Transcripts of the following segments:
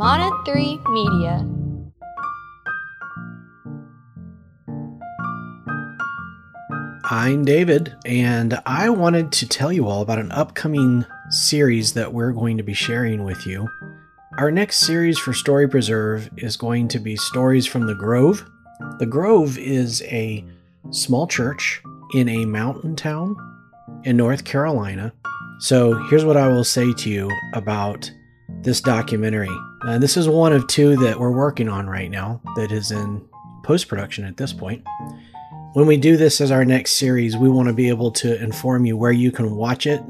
Mana 3 Media. I'm David, and I wanted to tell you all about an upcoming series that we're going to be sharing with you. Our next series for Story Preserve is going to be Stories from the Grove. The Grove is a small church in a mountain town in North Carolina. So here's what I will say to you about this documentary. Uh, this is one of two that we're working on right now that is in post production at this point. When we do this as our next series, we want to be able to inform you where you can watch it.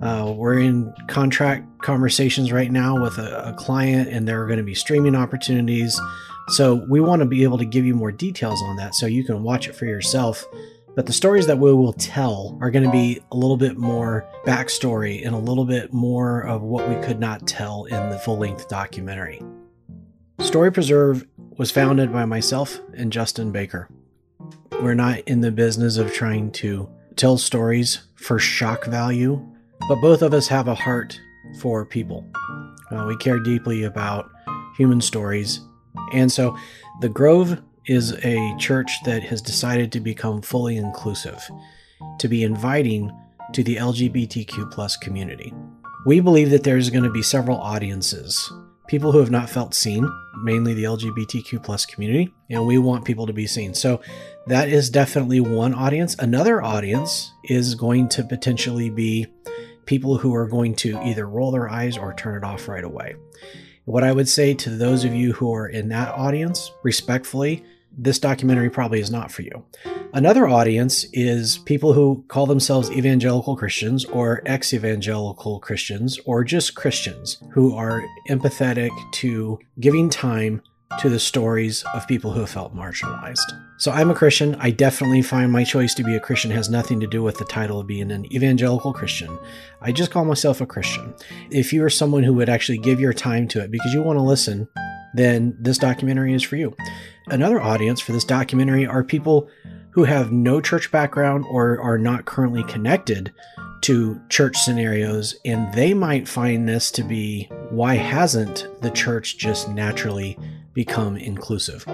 Uh, we're in contract conversations right now with a, a client, and there are going to be streaming opportunities. So we want to be able to give you more details on that so you can watch it for yourself. But the stories that we will tell are going to be a little bit more backstory and a little bit more of what we could not tell in the full length documentary. Story Preserve was founded by myself and Justin Baker. We're not in the business of trying to tell stories for shock value, but both of us have a heart for people. Uh, we care deeply about human stories. And so the Grove is a church that has decided to become fully inclusive, to be inviting to the LGBTQ plus community. We believe that there's going to be several audiences people who have not felt seen, mainly the LGBTQ plus community, and we want people to be seen. So that is definitely one audience. Another audience is going to potentially be people who are going to either roll their eyes or turn it off right away. What I would say to those of you who are in that audience, respectfully, this documentary probably is not for you. Another audience is people who call themselves evangelical Christians or ex evangelical Christians or just Christians who are empathetic to giving time to the stories of people who have felt marginalized. So I'm a Christian. I definitely find my choice to be a Christian has nothing to do with the title of being an evangelical Christian. I just call myself a Christian. If you are someone who would actually give your time to it because you want to listen, then this documentary is for you. Another audience for this documentary are people who have no church background or are not currently connected to church scenarios, and they might find this to be why hasn't the church just naturally become inclusive?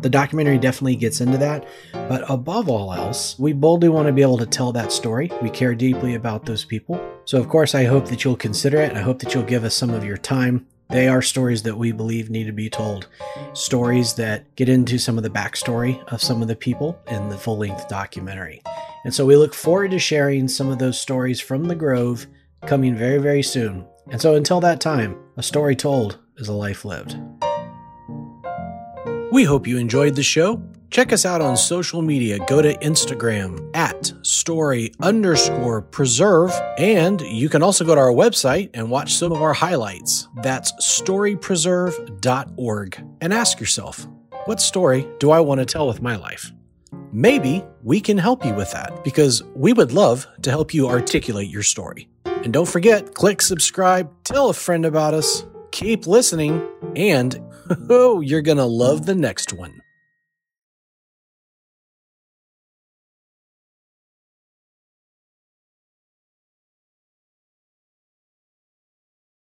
The documentary definitely gets into that, but above all else, we boldly want to be able to tell that story. We care deeply about those people. So, of course, I hope that you'll consider it. I hope that you'll give us some of your time they are stories that we believe need to be told. Stories that get into some of the backstory of some of the people in the full length documentary. And so we look forward to sharing some of those stories from the Grove coming very, very soon. And so until that time, a story told is a life lived. We hope you enjoyed the show. Check us out on social media. Go to Instagram at story underscore preserve. And you can also go to our website and watch some of our highlights. That's storypreserve.org. And ask yourself, what story do I want to tell with my life? Maybe we can help you with that because we would love to help you articulate your story. And don't forget, click subscribe, tell a friend about us, keep listening, and oh, you're going to love the next one.